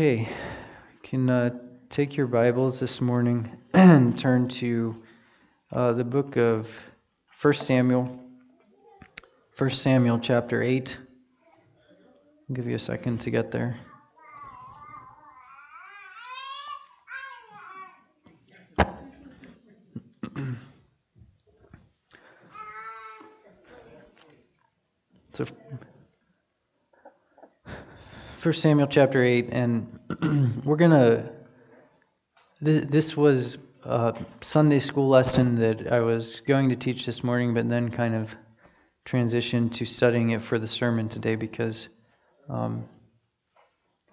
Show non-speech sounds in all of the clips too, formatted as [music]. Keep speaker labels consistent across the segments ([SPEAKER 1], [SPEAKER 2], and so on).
[SPEAKER 1] Okay, you can uh, take your Bibles this morning [clears throat] and turn to uh, the book of 1 Samuel, 1 Samuel chapter 8. I'll give you a second to get there. [clears throat] so 1 Samuel chapter 8, and [clears throat] we're going to. This was a Sunday school lesson that I was going to teach this morning, but then kind of transitioned to studying it for the sermon today because um,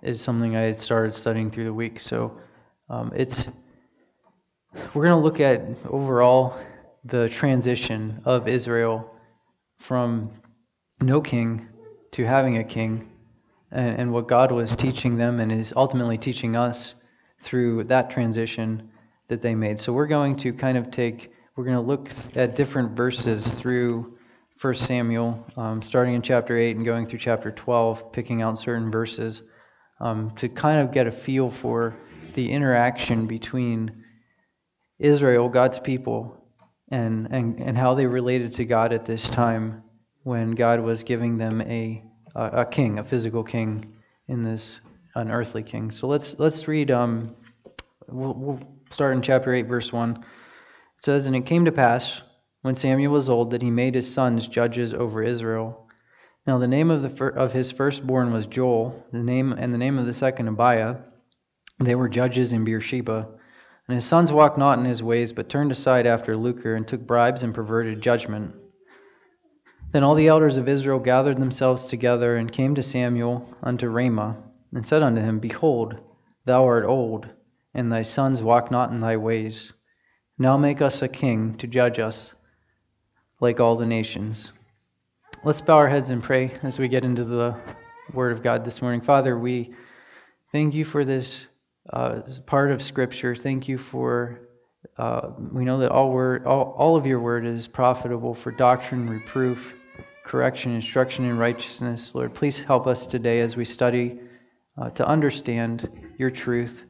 [SPEAKER 1] it's something I had started studying through the week. So um, it's. We're going to look at overall the transition of Israel from no king to having a king and, and what God was teaching them and is ultimately teaching us through that transition that they made. So we're going to kind of take, we're going to look at different verses through 1 Samuel, um, starting in chapter 8 and going through chapter 12, picking out certain verses um, to kind of get a feel for the interaction between Israel, God's people, and, and, and how they related to God at this time when God was giving them a a, king, a physical king in this an earthly king. So let's let's read. Um, we'll, we'll start in chapter eight, verse one. It says, "And it came to pass when Samuel was old that he made his sons judges over Israel. Now the name of the fir- of his firstborn was Joel, the name and the name of the second Abiah. They were judges in Beersheba." And his sons walked not in his ways, but turned aside after lucre, and took bribes and perverted judgment. Then all the elders of Israel gathered themselves together and came to Samuel unto Ramah, and said unto him, Behold, thou art old, and thy sons walk not in thy ways. Now make us a king to judge us like all the nations. Let's bow our heads and pray as we get into the Word of God this morning. Father, we thank you for this uh, part of Scripture. Thank you for uh, we know that all word, all, all of your word is profitable for doctrine, reproof, correction, instruction in righteousness. Lord, please help us today as we study uh, to understand your truth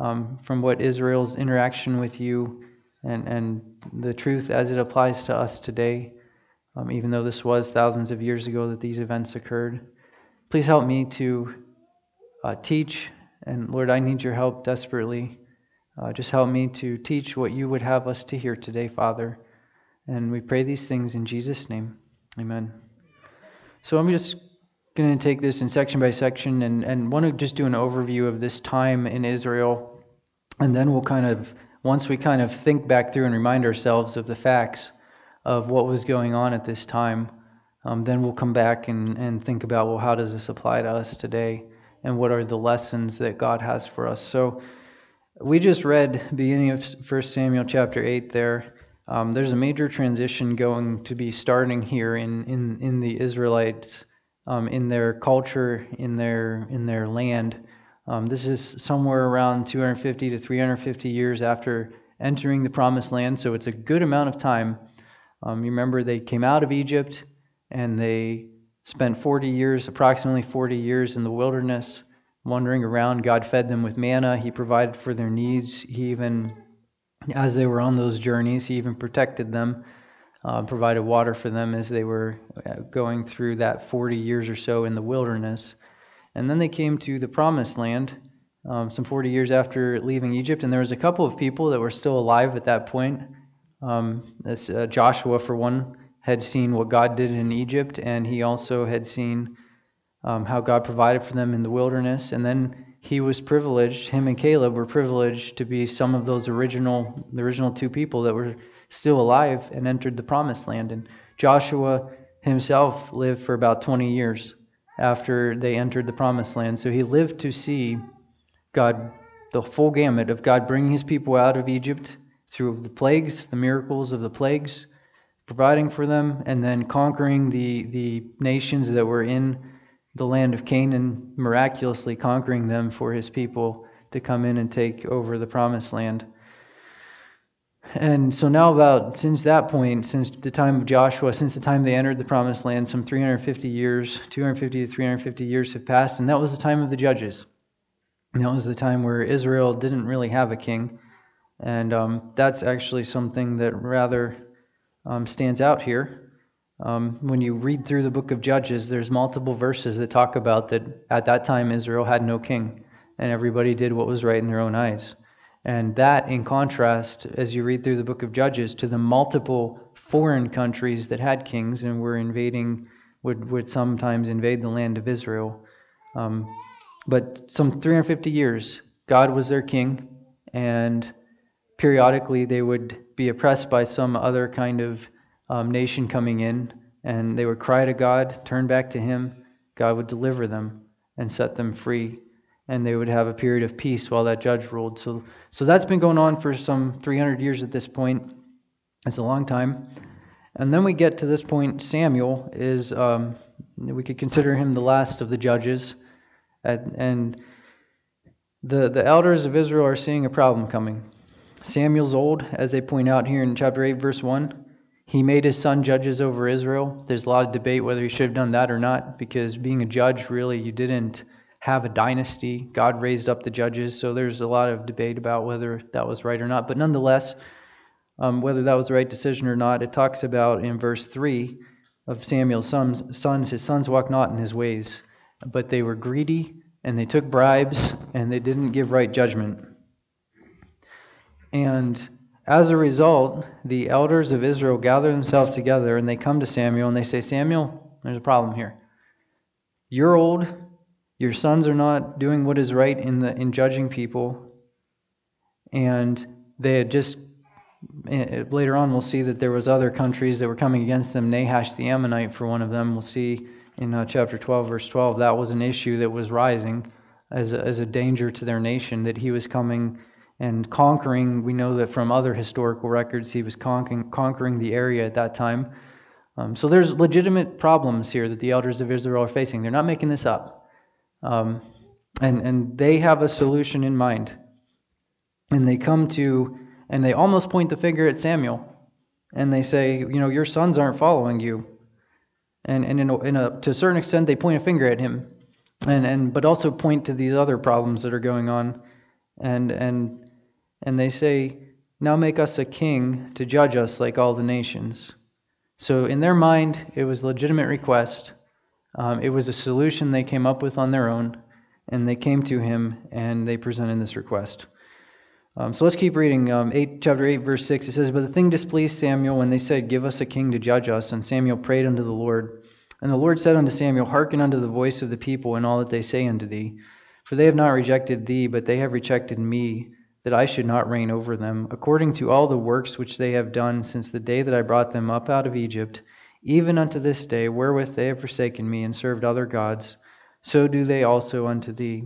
[SPEAKER 1] um, from what Israel's interaction with you and, and the truth as it applies to us today, um, even though this was thousands of years ago that these events occurred. Please help me to uh, teach, and Lord, I need your help desperately. Uh, just help me to teach what you would have us to hear today, Father. And we pray these things in Jesus' name. Amen. So I'm just going to take this in section by section and, and want to just do an overview of this time in Israel. And then we'll kind of, once we kind of think back through and remind ourselves of the facts of what was going on at this time, um, then we'll come back and, and think about, well, how does this apply to us today? And what are the lessons that God has for us? So, we just read beginning of 1 Samuel chapter 8 there. Um, there's a major transition going to be starting here in, in, in the Israelites, um, in their culture, in their, in their land. Um, this is somewhere around 250 to 350 years after entering the promised land, so it's a good amount of time. Um, you remember they came out of Egypt and they spent 40 years, approximately 40 years in the wilderness wandering around. God fed them with manna. He provided for their needs. He even, as they were on those journeys, He even protected them, uh, provided water for them as they were uh, going through that 40 years or so in the wilderness. And then they came to the promised land um, some 40 years after leaving Egypt. And there was a couple of people that were still alive at that point. Um, this, uh, Joshua, for one, had seen what God did in Egypt, and he also had seen um, how God provided for them in the wilderness. And then he was privileged, him and Caleb were privileged to be some of those original, the original two people that were still alive and entered the promised land. And Joshua himself lived for about 20 years after they entered the promised land. So he lived to see God, the full gamut of God bringing his people out of Egypt through the plagues, the miracles of the plagues, providing for them, and then conquering the, the nations that were in the land of Canaan, miraculously conquering them for his people to come in and take over the promised land. And so now, about since that point, since the time of Joshua, since the time they entered the promised land, some 350 years, 250 to 350 years have passed, and that was the time of the judges. And that was the time where Israel didn't really have a king. And um, that's actually something that rather um, stands out here. Um, when you read through the book of Judges, there's multiple verses that talk about that at that time Israel had no king, and everybody did what was right in their own eyes. And that, in contrast, as you read through the book of Judges, to the multiple foreign countries that had kings and were invading, would, would sometimes invade the land of Israel. Um, but some 350 years, God was their king, and periodically they would be oppressed by some other kind of um, nation coming in, and they would cry to God, turn back to Him. God would deliver them and set them free and they would have a period of peace while that judge ruled. So, so that's been going on for some 300 years at this point. It's a long time. And then we get to this point. Samuel is, um, we could consider him the last of the judges. And, and the, the elders of Israel are seeing a problem coming. Samuel's old, as they point out here in chapter 8, verse 1. He made his son judges over Israel. There's a lot of debate whether he should have done that or not, because being a judge, really, you didn't have a dynasty. God raised up the judges, so there's a lot of debate about whether that was right or not. But nonetheless, um, whether that was the right decision or not, it talks about in verse 3 of Samuel's sons, sons, his sons walked not in his ways, but they were greedy and they took bribes and they didn't give right judgment. And as a result, the elders of Israel gather themselves together and they come to Samuel and they say, Samuel, there's a problem here. You're old, your sons are not doing what is right in the in judging people. And they had just eh, later on we'll see that there was other countries that were coming against them. Nahash the Ammonite for one of them. We'll see in uh, chapter 12 verse 12 that was an issue that was rising as a, as a danger to their nation that he was coming and conquering. We know that from other historical records he was conquering, conquering the area at that time. Um, so there's legitimate problems here that the elders of Israel are facing. They're not making this up. Um, and, and they have a solution in mind. And they come to, and they almost point the finger at Samuel. And they say, you know, your sons aren't following you. And, and in a, in a, to a certain extent, they point a finger at him. And, and, but also point to these other problems that are going on. And, and, and they say, now make us a king to judge us like all the nations. So in their mind, it was legitimate request. Um, it was a solution they came up with on their own, and they came to him and they presented this request. Um, so let's keep reading. Um, eight, chapter 8, verse 6, it says, But the thing displeased Samuel when they said, Give us a king to judge us. And Samuel prayed unto the Lord. And the Lord said unto Samuel, Hearken unto the voice of the people and all that they say unto thee. For they have not rejected thee, but they have rejected me, that I should not reign over them, according to all the works which they have done since the day that I brought them up out of Egypt even unto this day, wherewith they have forsaken me and served other gods, so do they also unto thee.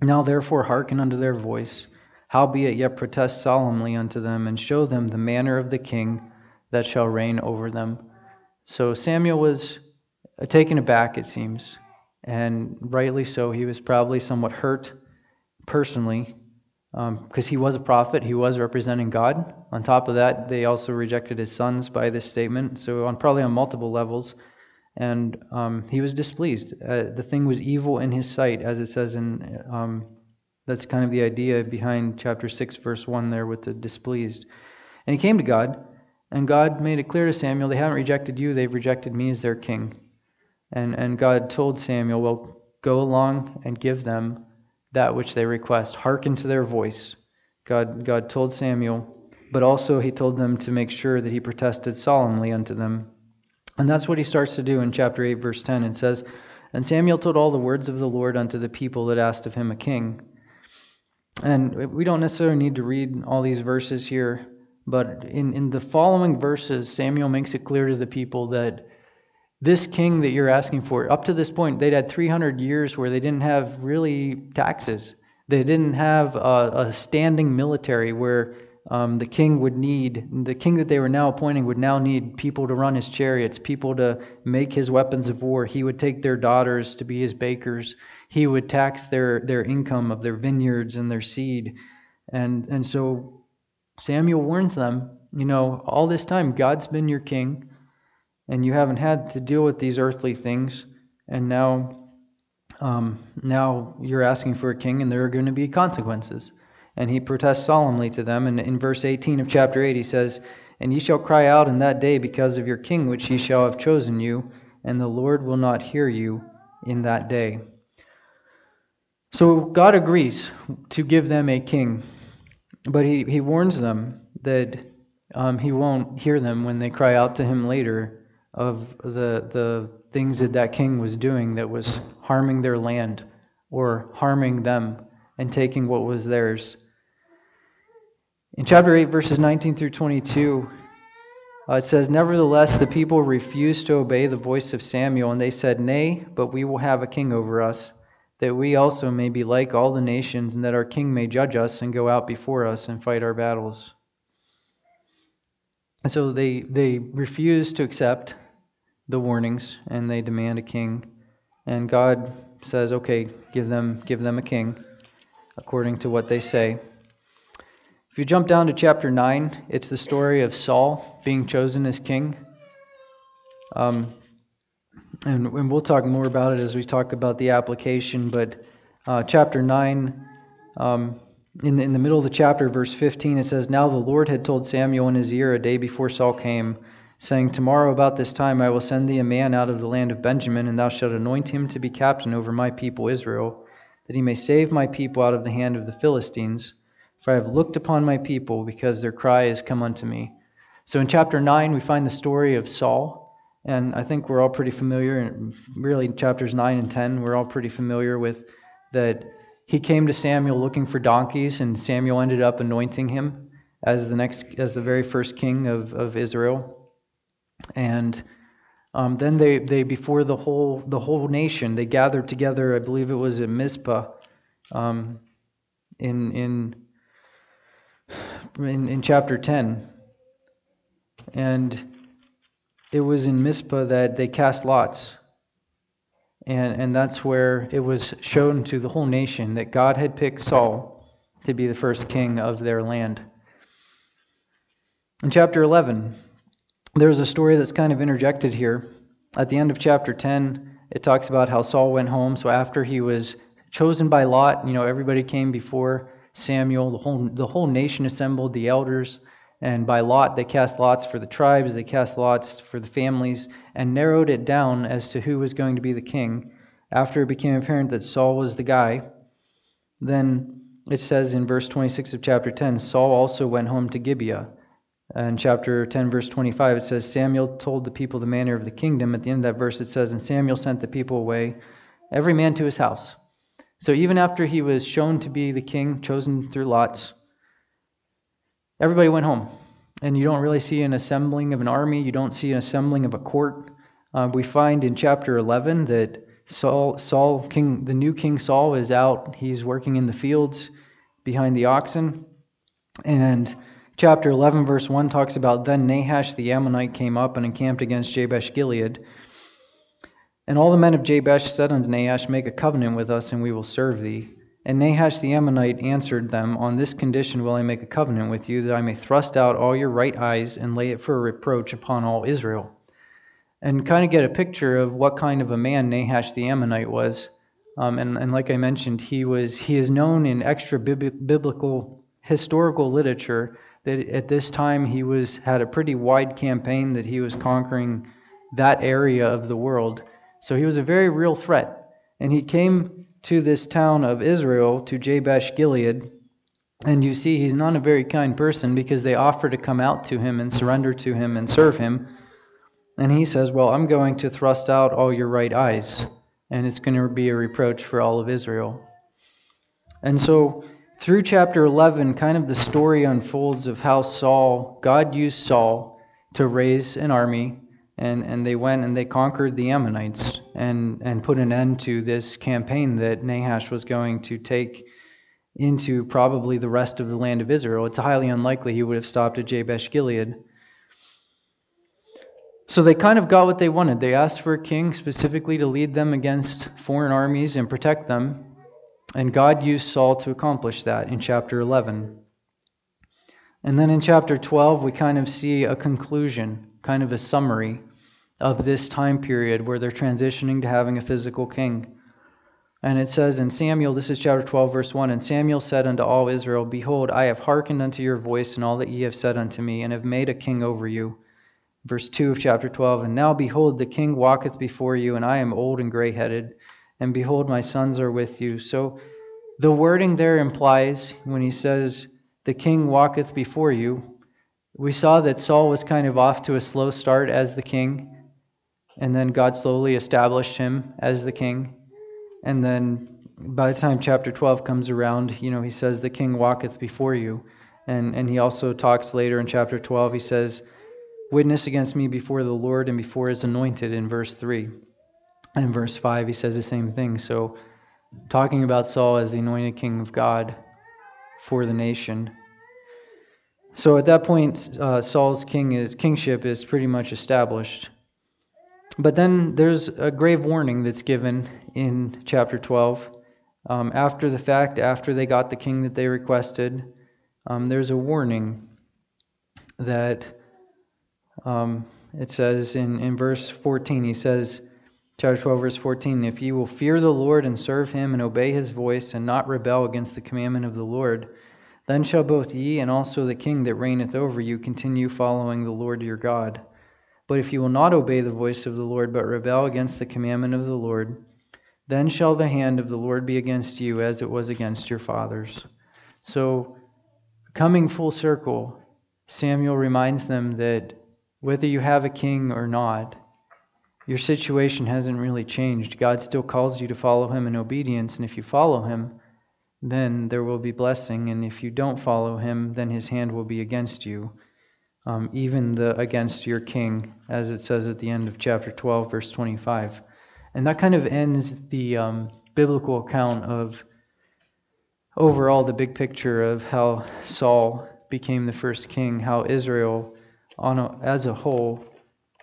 [SPEAKER 1] Now therefore hearken unto their voice, howbeit yet protest solemnly unto them, and show them the manner of the king that shall reign over them. So Samuel was uh, taken aback, it seems, and rightly so. He was probably somewhat hurt personally because um, he was a prophet, he was representing God. On top of that, they also rejected his sons by this statement, so on probably on multiple levels. And um, he was displeased. Uh, the thing was evil in his sight, as it says in. Um, that's kind of the idea behind chapter 6, verse 1 there with the displeased. And he came to God, and God made it clear to Samuel they haven't rejected you, they've rejected me as their king. And, and God told Samuel, Well, go along and give them that which they request. Hearken to their voice. God, God told Samuel, but also he told them to make sure that he protested solemnly unto them. And that's what he starts to do in chapter 8, verse 10. It says, And Samuel told all the words of the Lord unto the people that asked of him a king. And we don't necessarily need to read all these verses here, but in, in the following verses, Samuel makes it clear to the people that this king that you're asking for, up to this point, they'd had 300 years where they didn't have really taxes. They didn't have a, a standing military where um, the king would need, the king that they were now appointing would now need people to run his chariots, people to make his weapons of war. He would take their daughters to be his bakers. He would tax their, their income of their vineyards and their seed. And, and so Samuel warns them, you know, all this time, God's been your king and you haven't had to deal with these earthly things, and now um, now you're asking for a king, and there are going to be consequences. And he protests solemnly to them. And in verse 18 of chapter 8, he says, And ye shall cry out in that day because of your king, which ye shall have chosen you, and the Lord will not hear you in that day. So God agrees to give them a king, but he, he warns them that um, he won't hear them when they cry out to him later of the, the things that that king was doing that was harming their land or harming them and taking what was theirs. In chapter 8, verses 19 through 22, uh, it says, Nevertheless, the people refused to obey the voice of Samuel, and they said, Nay, but we will have a king over us, that we also may be like all the nations, and that our king may judge us and go out before us and fight our battles. So they, they refuse to accept the warnings, and they demand a king. And God says, Okay, give them, give them a king, according to what they say. If you jump down to chapter 9, it's the story of Saul being chosen as king. Um, and, and, we'll talk more about it as we talk about the application, but uh, chapter 9, um, in, the, in the middle of the chapter, verse 15, it says, Now the Lord had told Samuel in his ear a day before Saul came, saying, Tomorrow about this time I will send thee a man out of the land of Benjamin, and thou shalt anoint him to be captain over my people Israel, that he may save my people out of the hand of the Philistines. For I have looked upon my people, because their cry has come unto me. So in chapter 9, we find the story of Saul. And I think we're all pretty familiar, really, chapters 9 and 10, we're all pretty familiar with that he came to Samuel looking for donkeys, and Samuel ended up anointing him as the next, as the very first king of, of Israel. And um, then they, they, before the whole, the whole nation, they gathered together, I believe it was at Mizpah, um, in, in in, in chapter 10. And it was in Mizpah that they cast lots. And, and that's where it was shown to the whole nation that God had picked Saul to be the first king of their land. In chapter 11, there's a story that's kind of interjected here. At the end of chapter 10, it talks about how Saul went home. So after he was chosen by Lot, you know, everybody came before Samuel, the whole, the whole nation assembled, the elders, and by lot they cast lots for the tribes, they cast lots for the families, and narrowed it down as to who was going to be the king. After it became apparent that Saul was the guy, then it says in verse 26 of chapter 10 Saul also went home to Gibeah. In chapter 10, verse 25, it says, Samuel told the people the manner of the kingdom. At the end of that verse, it says, And Samuel sent the people away, every man to his house. So even after he was shown to be the king, chosen through lots, everybody went home. And you don't really see an assembling of an army, you don't see an assembling of a court. Uh, we find in chapter 11 that Saul, Saul, king, the new king Saul, is out. He's working in the fields behind the oxen. And chapter 11, verse 1 talks about then Nahash the Ammonite came up and encamped against Jabesh Gilead. And all the men of Jabesh said unto Nahash, Make a covenant with us, and we will serve thee. And Nahash the Ammonite answered them, On this condition will I make a covenant with you, that I may thrust out all your right eyes and lay it for a reproach upon all Israel. And kind of get a picture of what kind of a man Nahash the Ammonite was. Um, and, and like I mentioned, he was he is known in extra biblical historical literature that at this time he was had a pretty wide campaign that he was conquering that area of the world so he was a very real threat. And he came to this town of Israel, to Jabesh Gilead. And you see, he's not a very kind person because they offer to come out to him and surrender to him and serve him. And he says, Well, I'm going to thrust out all your right eyes, and it's going to be a reproach for all of Israel. And so, through chapter 11, kind of the story unfolds of how Saul, God used Saul to raise an army and, and they went and they conquered the Ammonites and, and put an end to this campaign that Nahash was going to take into probably the rest of the land of Israel. It's highly unlikely he would have stopped at Jabesh Gilead. So they kind of got what they wanted. They asked for a king specifically to lead them against foreign armies and protect them. And God used Saul to accomplish that in chapter 11. And then in chapter 12, we kind of see a conclusion, kind of a summary of this time period where they're transitioning to having a physical king. And it says in Samuel, this is chapter 12, verse 1 And Samuel said unto all Israel, Behold, I have hearkened unto your voice and all that ye have said unto me, and have made a king over you. Verse 2 of chapter 12 And now behold, the king walketh before you, and I am old and gray headed, and behold, my sons are with you. So the wording there implies, when he says, The king walketh before you, we saw that Saul was kind of off to a slow start as the king, and then God slowly established him as the king. And then by the time chapter 12 comes around, you know, he says, The king walketh before you. And, and he also talks later in chapter 12, he says, Witness against me before the Lord and before his anointed in verse 3. And in verse 5, he says the same thing. So, talking about Saul as the anointed king of God for the nation. So at that point, uh, Saul's king is, kingship is pretty much established. But then there's a grave warning that's given in chapter 12. Um, after the fact, after they got the king that they requested, um, there's a warning that um, it says in, in verse 14, he says, chapter 12, verse 14, If ye will fear the Lord and serve him and obey his voice and not rebel against the commandment of the Lord, then shall both ye and also the king that reigneth over you continue following the Lord your God. But if you will not obey the voice of the Lord, but rebel against the commandment of the Lord, then shall the hand of the Lord be against you as it was against your fathers. So, coming full circle, Samuel reminds them that whether you have a king or not, your situation hasn't really changed. God still calls you to follow him in obedience, and if you follow him, then there will be blessing, and if you don't follow him, then his hand will be against you, um, even the against your king, as it says at the end of chapter 12, verse 25. And that kind of ends the um, biblical account of overall the big picture of how Saul became the first king, how Israel, on a, as a whole,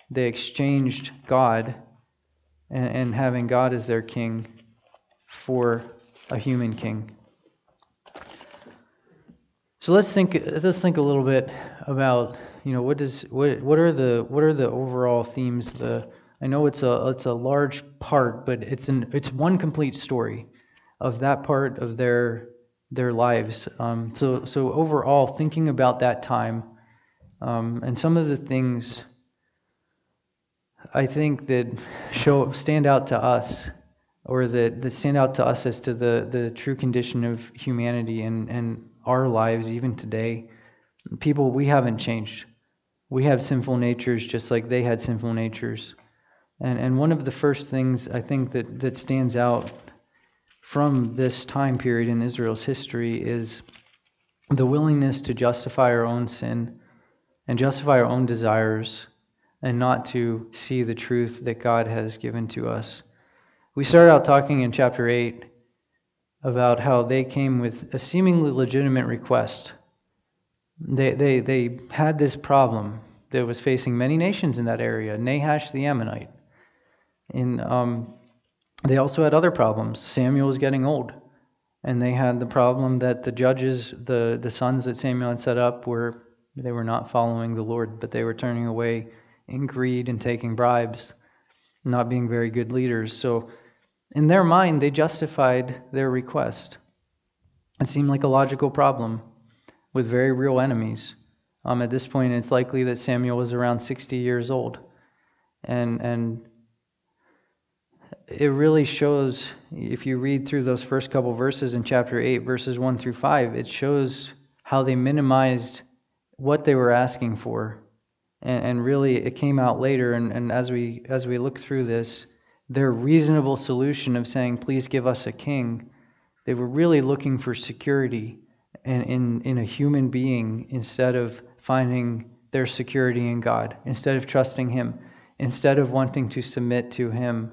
[SPEAKER 1] they exchanged God and, and having God as their king for a human king. So let's think. Let's think a little bit about you know what does what what are the what are the overall themes. The I know it's a it's a large part, but it's an it's one complete story of that part of their their lives. Um, so so overall, thinking about that time um, and some of the things I think that show stand out to us or that, that stand out to us as to the, the true condition of humanity and, and our lives even today. People, we haven't changed. We have sinful natures just like they had sinful natures. And, and one of the first things I think that, that stands out from this time period in Israel's history is the willingness to justify our own sin and justify our own desires and not to see the truth that God has given to us. We start out talking in chapter 8 about how they came with a seemingly legitimate request. They, they, they had this problem that was facing many nations in that area Nahash the Ammonite. And um, they also had other problems. Samuel was getting old. And they had the problem that the judges, the, the sons that Samuel had set up, were they were not following the Lord, but they were turning away in greed and taking bribes, not being very good leaders. So in their mind, they justified their request. It seemed like a logical problem with very real enemies. Um, at this point, it's likely that Samuel was around 60 years old. And, and it really shows, if you read through those first couple verses in chapter 8, verses 1 through 5, it shows how they minimized what they were asking for. And, and really, it came out later. And, and as, we, as we look through this, their reasonable solution of saying, please give us a king, they were really looking for security in, in, in a human being instead of finding their security in God, instead of trusting Him, instead of wanting to submit to Him.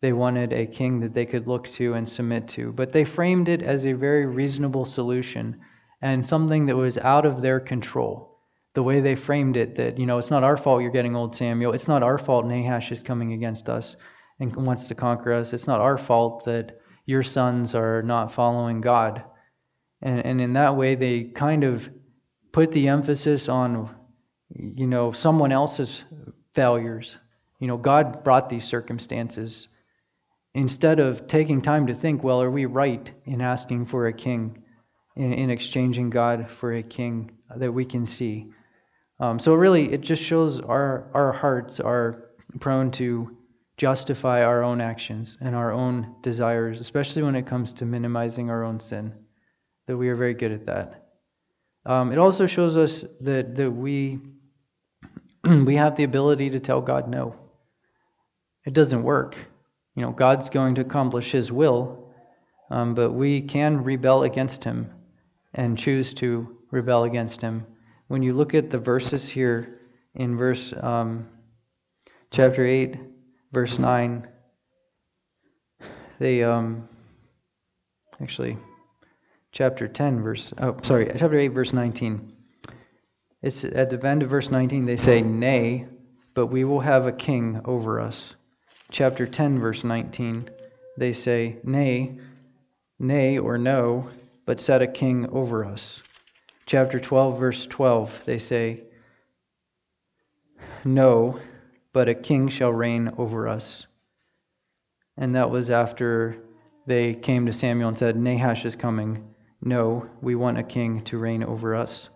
[SPEAKER 1] They wanted a king that they could look to and submit to. But they framed it as a very reasonable solution and something that was out of their control. The way they framed it, that, you know, it's not our fault you're getting old Samuel. It's not our fault Nahash is coming against us and wants to conquer us. It's not our fault that your sons are not following God. And, and in that way, they kind of put the emphasis on, you know, someone else's failures. You know, God brought these circumstances instead of taking time to think, well, are we right in asking for a king, in, in exchanging God for a king that we can see? Um, so really, it just shows our, our hearts are prone to justify our own actions and our own desires, especially when it comes to minimizing our own sin, that we are very good at that. Um, it also shows us that, that we, [clears throat] we have the ability to tell God no. It doesn't work. You know, God's going to accomplish His will, um, but we can rebel against Him and choose to rebel against Him when you look at the verses here in verse um, chapter 8, verse 9, they um, actually chapter 10 verse oh sorry chapter 8 verse 19 it's at the end of verse 19 they say nay but we will have a king over us chapter 10 verse 19 they say nay nay or no but set a king over us chapter 12, verse 12, they say, No, but a king shall reign over us. And that was after they came to Samuel and said, Nahash is coming. No, we want a king to reign over us.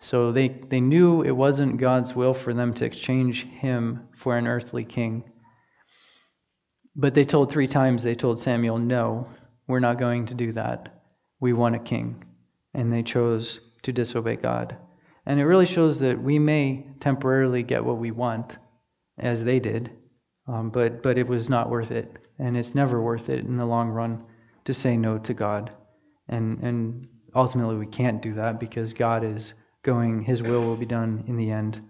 [SPEAKER 1] So they, they knew it wasn't God's will for them to exchange him for an earthly king. But they told three times, they told Samuel, No, we're not going to do that. We want a king. And they chose to disobey God. And it really shows that we may temporarily get what we want, as they did, um, but, but it was not worth it. And it's never worth it in the long run to say no to God. And, and ultimately, we can't do that because God is going, His will will be done in the end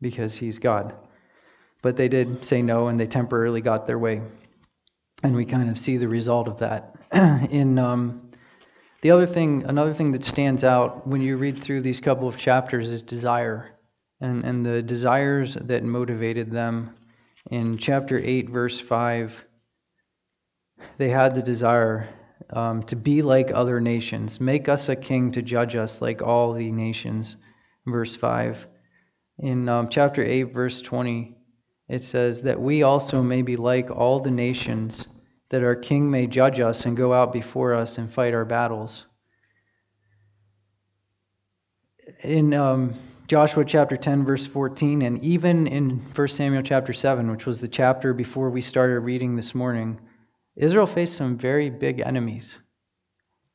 [SPEAKER 1] because He's God. But they did say no, and they temporarily got their way. And we kind of see the result of that [clears throat] in um, the other thing, another thing that stands out when you read through these couple of chapters is desire and, and the desires that motivated them. In chapter 8, verse 5, they had the desire um, to be like other nations. Make us a king to judge us like all the nations. Verse 5. In um, chapter 8, verse 20, it says, That we also may be like all the nations that our king may judge us and go out before us and fight our battles. In um, Joshua chapter 10, verse 14, and even in 1 Samuel chapter 7, which was the chapter before we started reading this morning, Israel faced some very big enemies.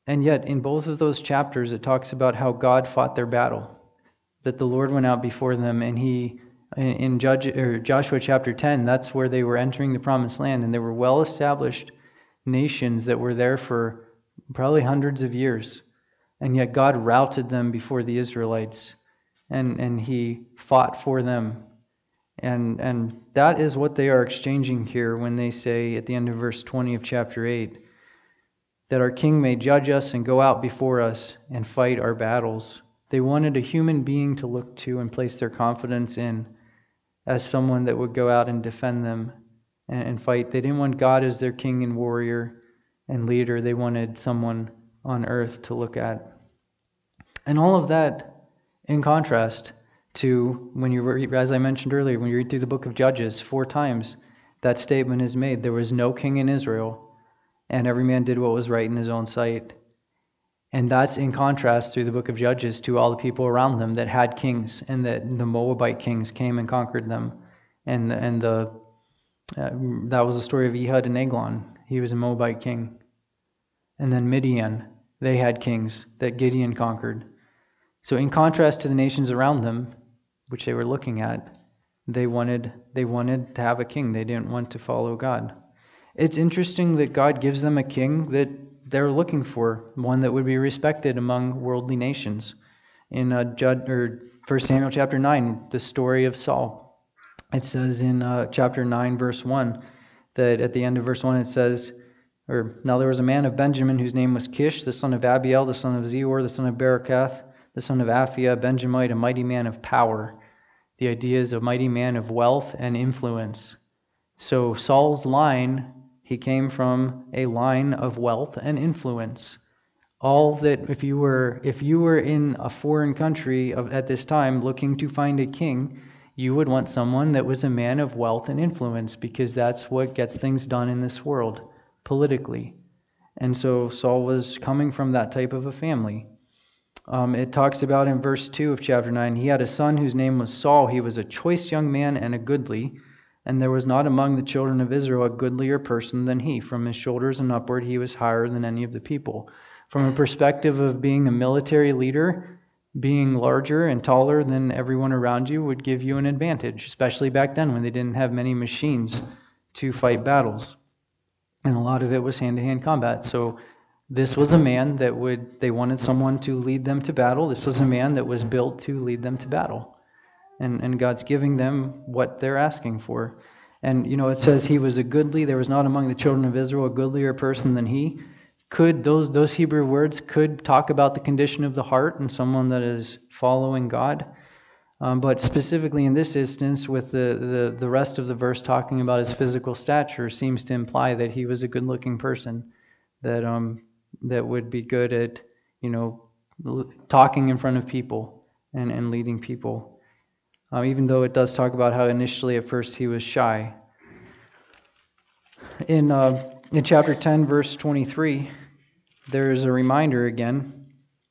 [SPEAKER 1] And yet, in both of those chapters, it talks about how God fought their battle, that the Lord went out before them and he in Judge, or Joshua chapter 10, that's where they were entering the promised land, and they were well established nations that were there for probably hundreds of years. And yet God routed them before the Israelites, and, and He fought for them. And, and that is what they are exchanging here when they say at the end of verse 20 of chapter 8 that our king may judge us and go out before us and fight our battles. They wanted a human being to look to and place their confidence in as someone that would go out and defend them and, fight. They didn't want God as their king and warrior and leader. They wanted someone on earth to look at. And all of that in contrast to when you read, as I mentioned earlier, when you read through the book of Judges, four times that statement is made. There was no king in Israel, and every man did what was right in his own sight. And that's in contrast through the book of Judges to all the people around them that had kings, and that the Moabite kings came and conquered them. And, and the, uh, that was the story of Ehud and Eglon. He was a Moabite king. And then Midian, they had kings that Gideon conquered. So, in contrast to the nations around them, which they were looking at, they wanted, they wanted to have a king. They didn't want to follow God. It's interesting that God gives them a king that they're looking for, one that would be respected among worldly nations. In uh, Jud, or 1 Samuel chapter 9, the story of Saul. It says in uh, chapter 9, verse 1, that at the end of verse 1 it says, or now there was a man of Benjamin whose name was Kish, the son of Abiel, the son of Zeror, the son of Berechath, the son of Aphiah, a Benjamite, a mighty man of power. The idea is a mighty man of wealth and influence. So Saul's line he came from a line of wealth and influence. All that if you were if you were in a foreign country of, at this time looking to find a king, you would want someone that was a man of wealth and influence because that's what gets things done in this world politically. And so Saul was coming from that type of a family. Um, it talks about in verse 2 of chapter 9 he had a son whose name was Saul. He was a choice young man and a goodly, and there was not among the children of Israel a goodlier person than he. From his shoulders and upward, he was higher than any of the people. From a perspective of being a military leader, being larger and taller than everyone around you would give you an advantage, especially back then when they didn't have many machines to fight battles. And a lot of it was hand to hand combat. So this was a man that would, they wanted someone to lead them to battle. This was a man that was built to lead them to battle. And, and God's giving them what they're asking for. And, you know, it says he was a goodly, there was not among the children of Israel a goodlier person than he. Could those, those Hebrew words could talk about the condition of the heart and someone that is following God. Um, but specifically in this instance, with the, the, the rest of the verse talking about his physical stature, seems to imply that he was a good looking person. That um, that would be good at, you know, talking in front of people and, and leading people. Uh, even though it does talk about how initially at first he was shy. In, uh, in chapter 10, verse 23, there is a reminder again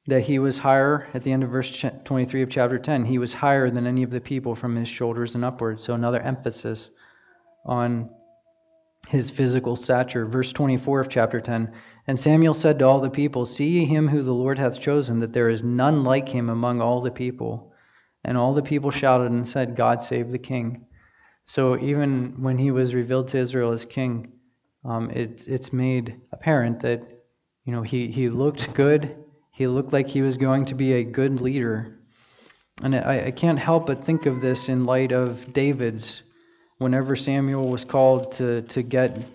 [SPEAKER 1] that he was higher, at the end of verse 23 of chapter 10, he was higher than any of the people from his shoulders and upwards. So another emphasis on his physical stature. Verse 24 of chapter 10 And Samuel said to all the people, See ye him who the Lord hath chosen, that there is none like him among all the people. And all the people shouted and said, God save the king. So even when he was revealed to Israel as king, um, it, it's made apparent that you know he, he looked good. He looked like he was going to be a good leader. And I, I can't help but think of this in light of David's whenever Samuel was called to, to get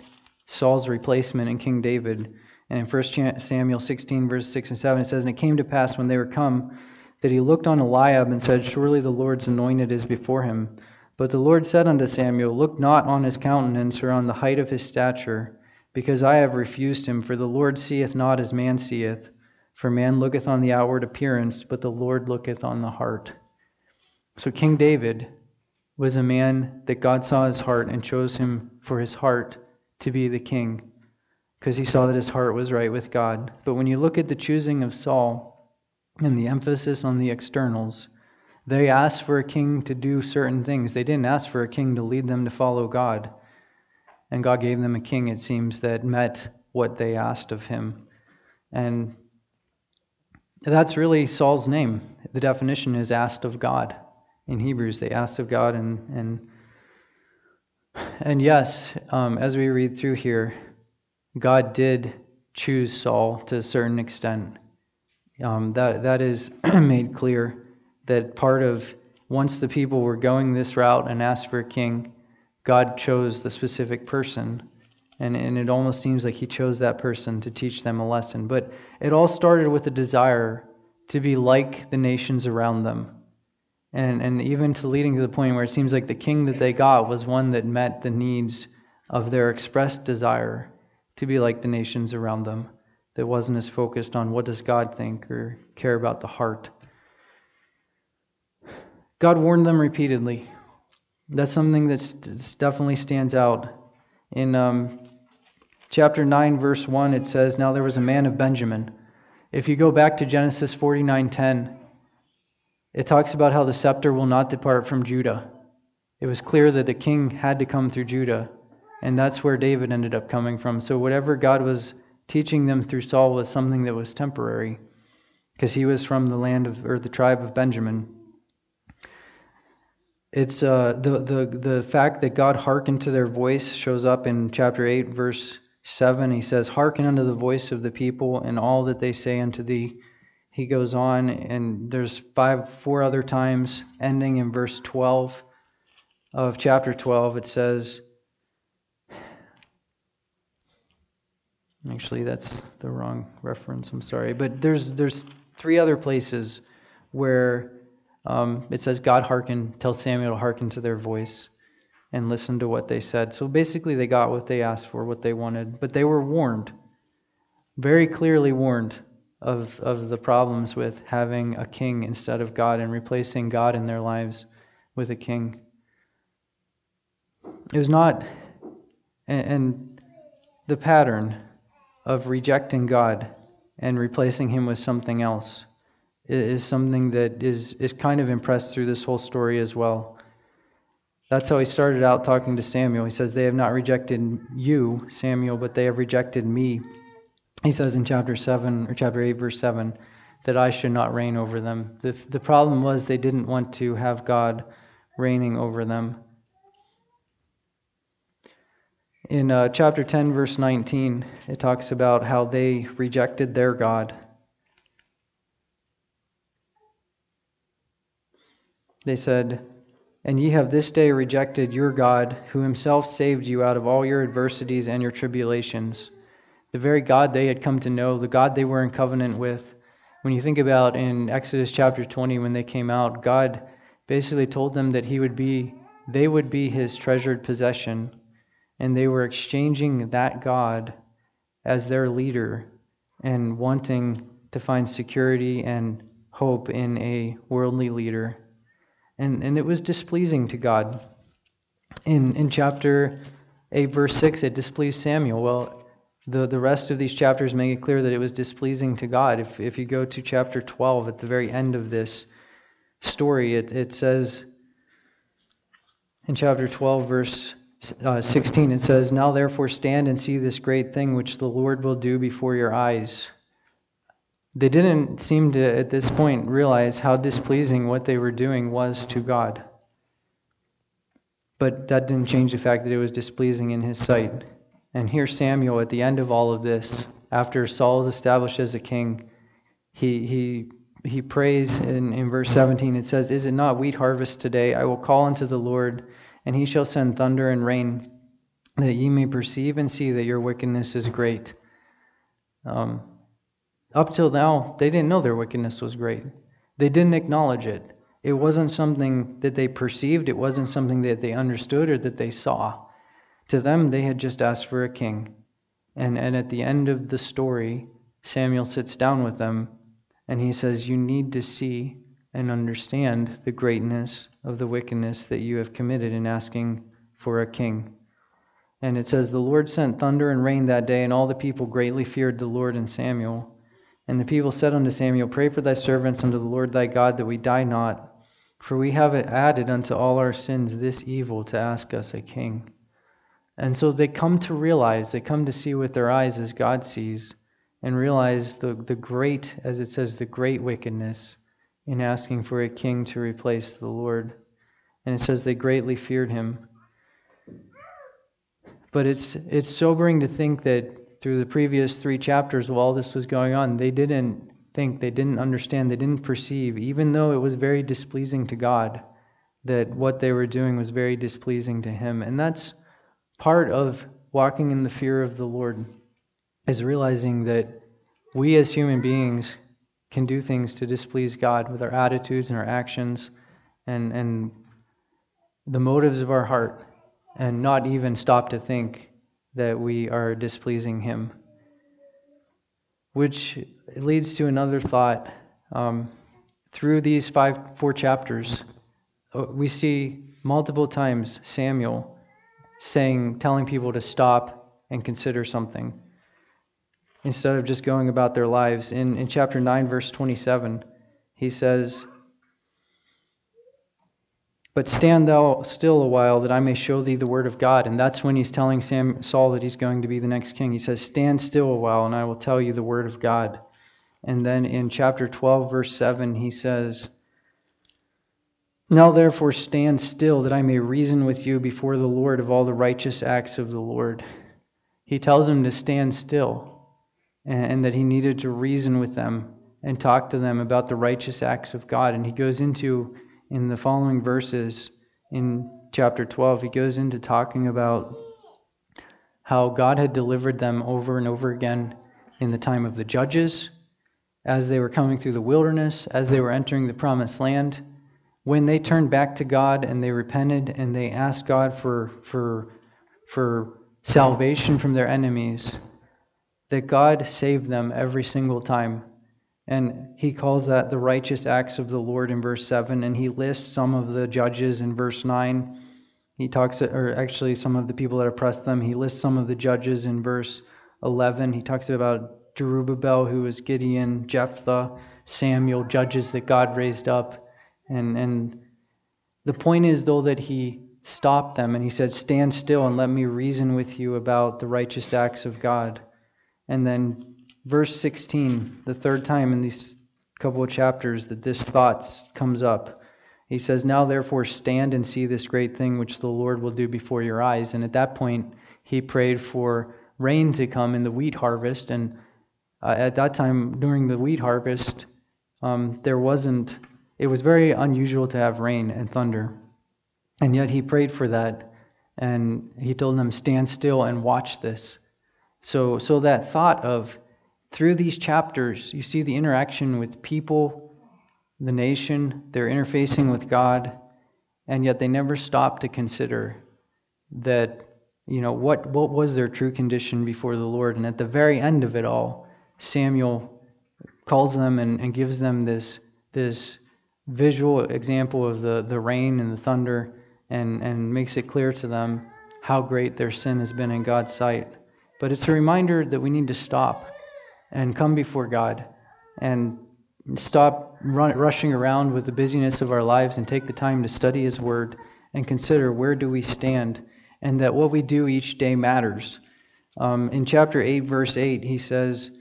[SPEAKER 1] Saul's replacement in King David. And in 1 Samuel 16, verse 6 and 7, it says, And it came to pass when they were come that he looked on Eliab and said, Surely the Lord's anointed is before him. But the Lord said unto Samuel, Look not on his countenance or on the height of his stature, because I have refused him. For the Lord seeth not as man seeth. For man looketh on the outward appearance, but the Lord looketh on the heart. So King David was a man that God saw his heart and chose him for his heart to be the king because he saw that his heart was right with God. But when you look at the choosing of Saul and the emphasis on the externals, they asked for a king to do certain things. They didn't ask for a king to lead them to follow God. And God gave them a king, it seems, that met what they asked of him. And that's really Saul's name. The definition is asked of God in Hebrews. They asked of God, and and and yes, um, as we read through here, God did choose Saul to a certain extent. Um, that that is [clears throat] made clear that part of once the people were going this route and asked for a king, God chose the specific person. And, and it almost seems like he chose that person to teach them a lesson. But it all started with a desire to be like the nations around them and, and even to leading to the point where it seems like the king that they got was one that met the needs of their expressed desire to be like the nations around them, that wasn't as focused on what does God think or care about the heart. God warned them repeatedly. That's something that definitely stands out. In um, chapter 9, verse 1, it says, Now there was a man of Benjamin. If you go back to Genesis 49 10, it talks about how the scepter will not depart from Judah. It was clear that the king had to come through Judah, and that's where David ended up coming from. So, whatever God was teaching them through Saul was something that was temporary, because he was from the land of, or the tribe of Benjamin. It's uh, the, the, the fact that God hearkened to their voice shows up in chapter 8, verse 7. He says, Hearken unto the voice of the people, and all that they say unto thee he goes on, and there's five, four other times, ending in verse 12 of chapter 12. It says, actually, that's the wrong reference. I'm sorry, but there's there's three other places where um, it says God hearkened, tell Samuel to hearken to their voice and listen to what they said. So basically, they got what they asked for, what they wanted, but they were warned, very clearly warned of, of the problems with having a king instead of God and replacing God in their lives with a king. It was not, and the pattern of rejecting God and replacing him with something else is something that is, is kind of impressed through this whole story as well. That's how he started out talking to Samuel. He says, They have not rejected you, Samuel, but they have rejected me. He says in chapter 7 or chapter 8, verse 7, that I should not reign over them. The, the problem was they didn't want to have God reigning over them. In uh, chapter 10, verse 19, it talks about how they rejected their God. They said, And ye have this day rejected your God, who himself saved you out of all your adversities and your tribulations. The very God they had come to know, the God they were in covenant with. When you think about in Exodus chapter 20, when they came out, God basically told them that he would be, they would be his treasured possession and they were exchanging that God as their leader and wanting to find security and hope in a worldly leader. And, and it was displeasing to God. In, in chapter 8, verse 6, it displeased Samuel. Well, the, the rest of these chapters make it clear that it was displeasing to God. If, if you go to chapter 12, at the very end of this story, it, it says in chapter 12, verse uh, 16, it says, Now therefore stand and see this great thing which the Lord will do before your eyes. They didn't seem to, at this point, realize how displeasing what they were doing was to God. But that didn't change the fact that it was displeasing in his sight. And here Samuel, at the end of all of this, after Saul is established as a king, he, he, he prays in, in verse 17. It says, Is it not wheat harvest today? I will call unto the Lord and he shall send thunder and rain, that ye may perceive and see that your wickedness is great. Um, up till now, they didn't know their wickedness was great. They didn't acknowledge it. It wasn't something that they perceived, it wasn't something that they understood or that they saw. To them, they had just asked for a king. And, and at the end of the story, Samuel sits down with them and he says, You need to see and understand the greatness of the wickedness that you have committed in asking for a king. And it says, The Lord sent thunder and rain that day, and all the people greatly feared the Lord and Samuel. And the people said unto Samuel, Pray for thy servants unto the Lord thy God, that we die not. For we have added unto all our sins this evil to ask us a king. And so they come to realize, they come to see with their eyes as God sees, and realize the, the great, as it says, the great wickedness in asking for a king to replace the Lord. And it says they greatly feared him. But it's, it's sobering to think that through the previous three chapters, while this was going on, they didn't think, they didn't understand, they didn't perceive, even though it was very displeasing to God, that what they were doing was very displeasing to Him. And that's part of walking in the fear of the Lord, is realizing that we as human beings can do things to displease God with our attitudes and our actions and, and the motives of our heart, and not even stop to think that we are displeasing Him. Which leads to another thought. Um, through these five, four chapters, uh, we see multiple times Samuel saying, telling people to stop and consider something instead of just going about their lives. In, in chapter 9, verse 27, he says, But stand thou still a while that I may show thee the word of God. And that's when he's telling Sam, Saul that he's going to be the next king. He says, Stand still a while and I will tell you the word of God. And then in chapter 12, verse 7, he says, Now therefore stand still that I may reason with you before the Lord of all the righteous acts of the Lord. He tells him to stand still and that he needed to reason with them and talk to them about the righteous acts of God. And he goes into, in the following verses in chapter 12, he goes into talking about how God had delivered them over and over again in the time of the judges, as they were coming through the wilderness, as they were entering the promised land. When they turned back to God and they repented and they asked God for, for, for salvation from their enemies, that God saved them every single time. And he calls that the righteous acts of the Lord in verse 7. And he lists some of the judges in verse 9. He talks, or actually, some of the people that oppressed them. He lists some of the judges in verse 11. He talks about Jerubbaal, who was Gideon, Jephthah, Samuel, judges that God raised up. And, and the point is, though, that he stopped them and he said, Stand still and let me reason with you about the righteous acts of God. And then, verse 16, the third time in these couple of chapters that this thought comes up. He says, Now therefore stand and see this great thing which the Lord will do before your eyes. And at that point, he prayed for rain to come in the wheat harvest. And uh, at that time, during the wheat harvest, um, there wasn't, it was very unusual to have rain and thunder. And yet he prayed for that. And he told them, Stand still and watch this. So, so that thought of through these chapters, you see the interaction with people, the nation, they're interfacing with God, and yet they never stop to consider that, you know, what, what was their true condition before the Lord. And at the very end of it all, Samuel calls them and, and gives them this, this visual example of the, the rain and the thunder and, and makes it clear to them how great their sin has been in God's sight. But it's a reminder that we need to stop and come before God and stop run, rushing around with the busyness of our lives and take the time to study His Word and consider where do we stand and that what we do each day matters. Um, in chapter 8, verse 8, he says,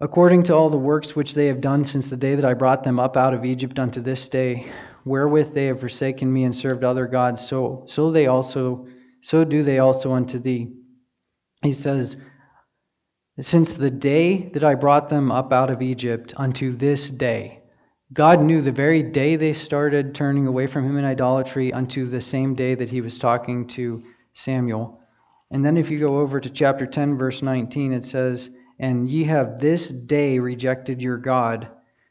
[SPEAKER 1] According to all the works which they have done since the day that I brought them up out of Egypt unto this day, wherewith they have forsaken me and served other gods, so so they also so do they also unto thee. He says, Since the day that I brought them up out of Egypt unto this day, God knew the very day they started turning away from him in idolatry unto the same day that he was talking to Samuel. And then if you go over to chapter 10, verse 19, it says, And ye have this day rejected your God,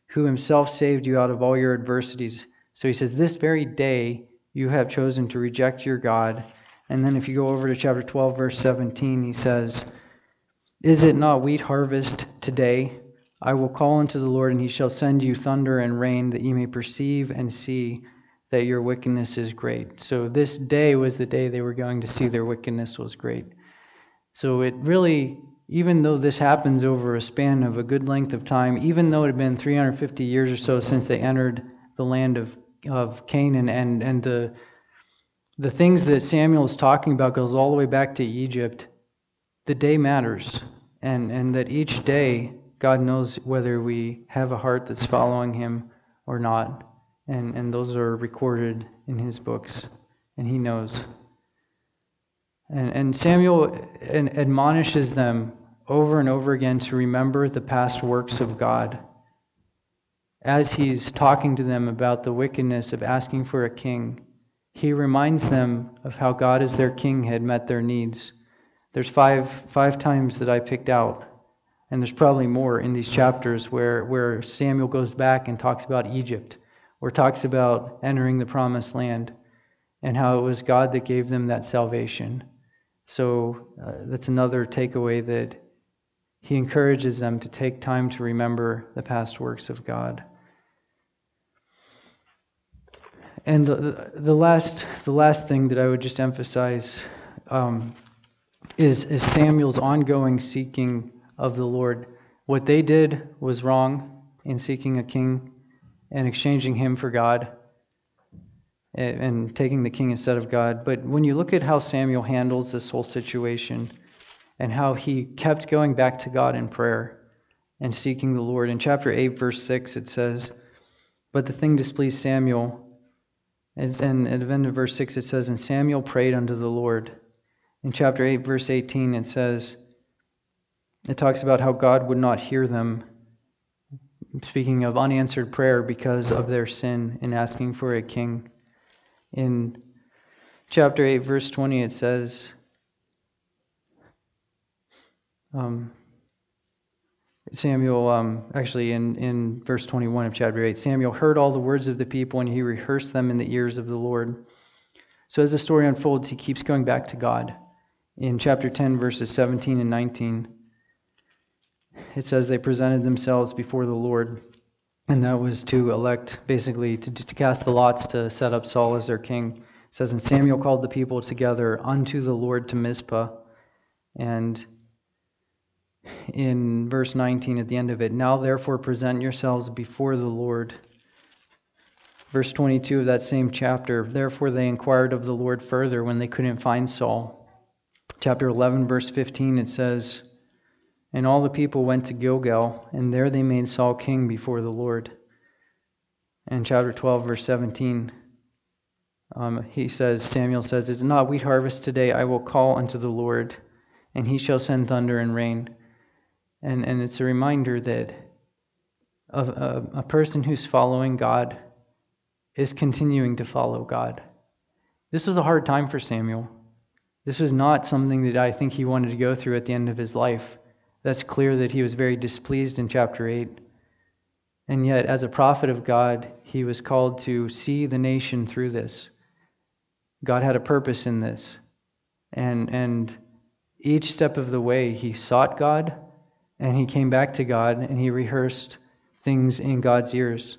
[SPEAKER 1] who himself saved you out of all your adversities. So he says, This very day you have chosen to reject your God. And then if you go over to chapter 12, verse 17, he says, Is it not wheat harvest today? I will call unto the Lord, and he shall send you thunder and rain, that ye may perceive and see that your wickedness is great. So this day was the day they were going to see their wickedness was great. So it really, even though this happens over a span of a good length of time, even though it had been 350 years or so since they entered the land of of Canaan and, and the, the things that Samuel is talking about goes all the way back to Egypt. The day matters, and, and that each day God knows whether we have a heart that's following Him or not. And, and those are recorded in His books, and He knows. And, and Samuel admonishes them over and over again to remember the past works of God as he's talking to them about the wickedness of asking for a king, he reminds them of how God as their king had met their needs. There's five, five times that I picked out, and there's probably more in these chapters where, where Samuel goes back and talks about Egypt, or talks about entering the promised land, and how it was God that gave them that salvation. So uh, that's another takeaway that he encourages them to take time to remember the past works of God. And the, the, last, the last thing that I would just emphasize um, is, is Samuel's ongoing seeking of the Lord. What they did was wrong in seeking a king and exchanging him for God and, and taking the king instead of God. But when you look at how Samuel handles this whole situation and how he kept going back to God in prayer and seeking the Lord, in chapter 8, verse 6, it says, But the thing displeased Samuel and at the end of verse 6, it says, And Samuel prayed unto the Lord. In chapter 8, verse 18, it says, it talks about how God would not hear them, speaking of unanswered prayer because of their sin in asking for a king. In chapter 8, verse 20, it says, um, Samuel, um, actually, in, in verse 21 of chapter 8, Samuel heard all the words of the people and he rehearsed them in the ears of the Lord. So as the story unfolds, he keeps going back to God. In chapter 10, verses 17 and 19, it says they presented themselves before the Lord, and that was to elect, basically, to, to cast the lots to set up Saul as their king. It says, And Samuel called the people together unto the Lord to Mizpah. And in verse 19 at the end of it, Now therefore present yourselves before the Lord. Verse 22 of that same chapter, Therefore they inquired of the Lord further when they couldn't find Saul. Chapter 11, verse 15, it says, And all the people went to Gilgal, and there they made Saul king before the Lord. And chapter 12, verse 17, um, he says, Samuel says, Is it not wheat harvest today? I will call unto the Lord, and he shall send thunder and rain. And, and it's a reminder that a, a, a person who's following God is continuing to follow God. This was a hard time for Samuel. This was not something that I think he wanted to go through at the end of his life. That's clear that he was very displeased in chapter 8. And yet, as a prophet of God, he was called to see the nation through this. God had a purpose in this. And, and each step of the way, he sought God and he came back to God and he rehearsed things in God's ears.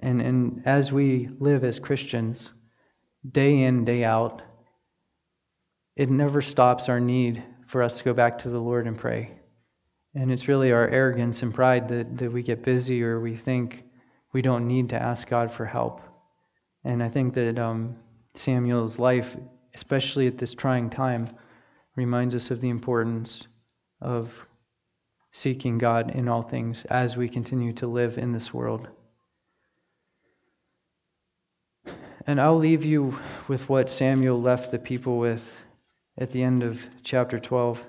[SPEAKER 1] And, and as we live as Christians, day in, day out, it never stops our need for us to go back to the Lord and pray. And it's really our arrogance and pride that, that we get busy or we think we don't need to ask God for help. And I think that um, Samuel's life, especially at this trying time, reminds us of the importance of seeking God in all things as we continue to live in this world. And I'll leave you with what Samuel left the people with at the end of chapter 12.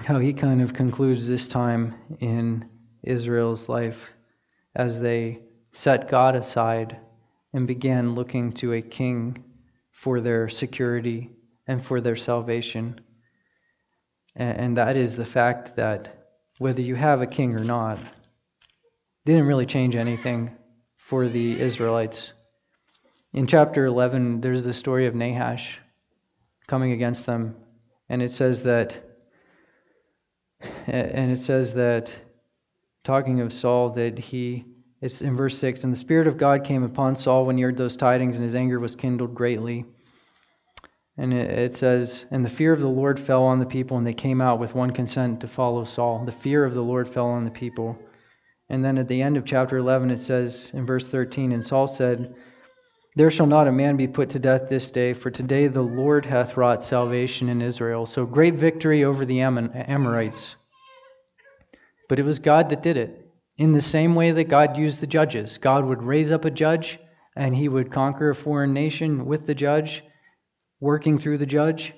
[SPEAKER 1] How he kind of concludes this time in Israel's life as they set God aside and began looking to a king for their security and for their salvation. And that is the fact that whether you have a king or not, didn't really change anything for the Israelites. In chapter 11, there's the story of Nahash coming against them. And it says that, and it says that, talking of Saul, that he, it's in verse 6, and the Spirit of God came upon Saul when he heard those tidings, and his anger was kindled greatly. And it, says, And the fear of the Lord fell on the people, and they came out with one consent to follow Saul. The fear of the Lord fell on the people. And then at the end of chapter 11, it says in verse 13, And Saul said, There shall not a man be put to death this day, for today the Lord hath wrought salvation in Israel. So great victory over the Amorites. But it was God that did it. In the same way that God used the judges, God would raise up a judge and he would conquer a foreign nation with the judge, working through the judge.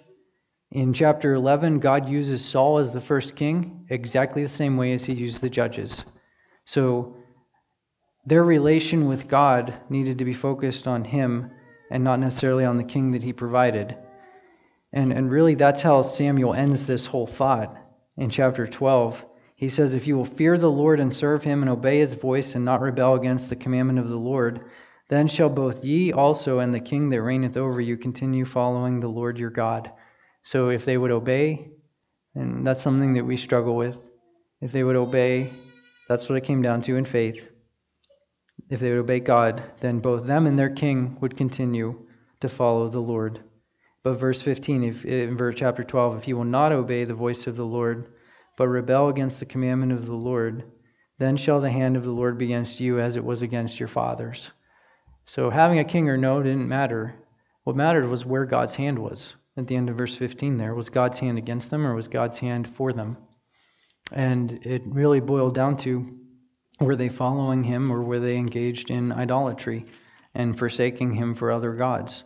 [SPEAKER 1] In chapter 11, God uses Saul as the first king, exactly the same way as he used the judges. So their relation with God needed to be focused on Him and not necessarily on the king that He provided. And, and really, that's how Samuel ends this whole thought in chapter 12. He says, If you will fear the Lord and serve Him and obey His voice and not rebel against the commandment of the Lord, then shall both ye also and the king that reigneth over you continue following the Lord your God. So if they would obey, and that's something that we struggle with, if they would obey that's what it came down to in faith. If they would obey God, then both them and their king would continue to follow the Lord. But verse 15, if, in verse chapter 12, if you will not obey the voice of the Lord, but rebel against the commandment of the Lord, then shall the hand of the Lord be against you as it was against your fathers. So having a king or no didn't matter. What mattered was where God's hand was. At the end of verse 15 there, was God's hand against them or was God's hand for them? And it really boiled down to were they following him or were they engaged in idolatry and forsaking him for other gods?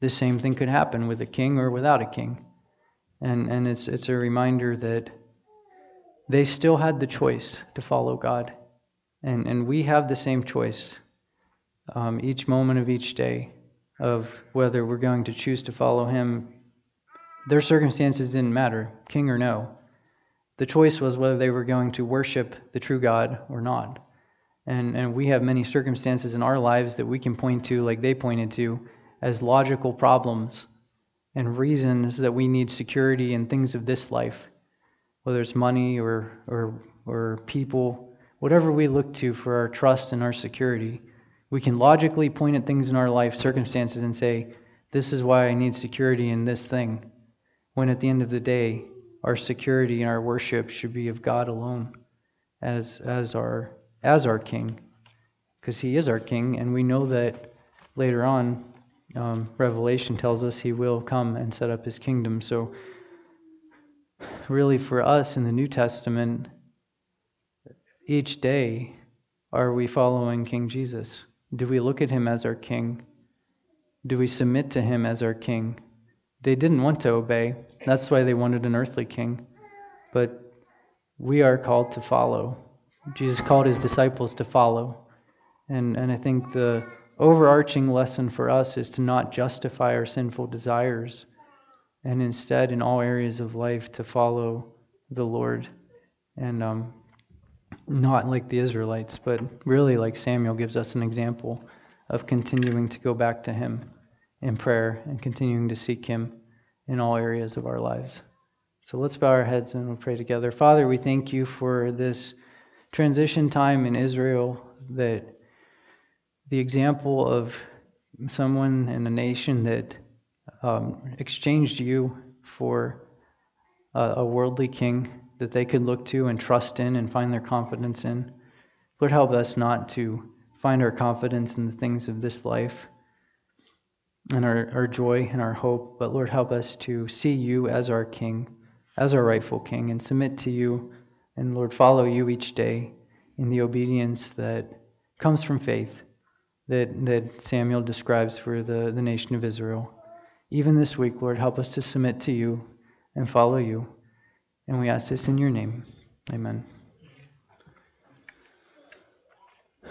[SPEAKER 1] The same thing could happen with a king or without a king. And, and it's, it's a reminder that they still had the choice to follow God. And, and we have the same choice um, each moment of each day of whether we're going to choose to follow Him. Their circumstances didn't matter, king or no. The choice was whether they were going to worship the true God or not. And, and we have many circumstances in our lives that we can point to, like they pointed to, as logical problems and reasons that we need security and things of this life. whether it's money or, or, or people, whatever we look to for our trust and our security, we can logically point at things in our life, circumstances, and say, This is why I need security in this thing. When at the end of the day, our security and our worship should be of God alone as, as, our, as our King, because He is our King, and we know that later on, um, Revelation tells us He will come and set up His kingdom. So, really, for us in the New Testament, each day, are we following King Jesus? Do we look at Him as our King? Do we submit to Him as our King? They didn't want to obey. That's why they wanted an earthly king. But we are called to follow. Jesus called his disciples to follow. And, and I think the overarching lesson for us is to not justify our sinful desires and instead, in all areas of life, to follow the Lord. And um, not like the Israelites, but really like Samuel gives us an example of continuing to go back to him in prayer and continuing to seek him in all areas of our lives. So let's bow our heads and we'll pray together. Father, we thank you for this transition time in Israel that the example of someone in a nation that um, exchanged you for a, a worldly king that they could look to and trust in and find their confidence in. Lord, help us not to find our confidence in the things of this life and our, our joy and our hope, but Lord, help us to see you as our King as our rightful king and submit to you and, Lord, follow you each day in the obedience that comes from faith that, that Samuel describes for the, the nation of Israel. Even this week, Lord, help us to submit to you and follow you. And we ask this in your name. Amen.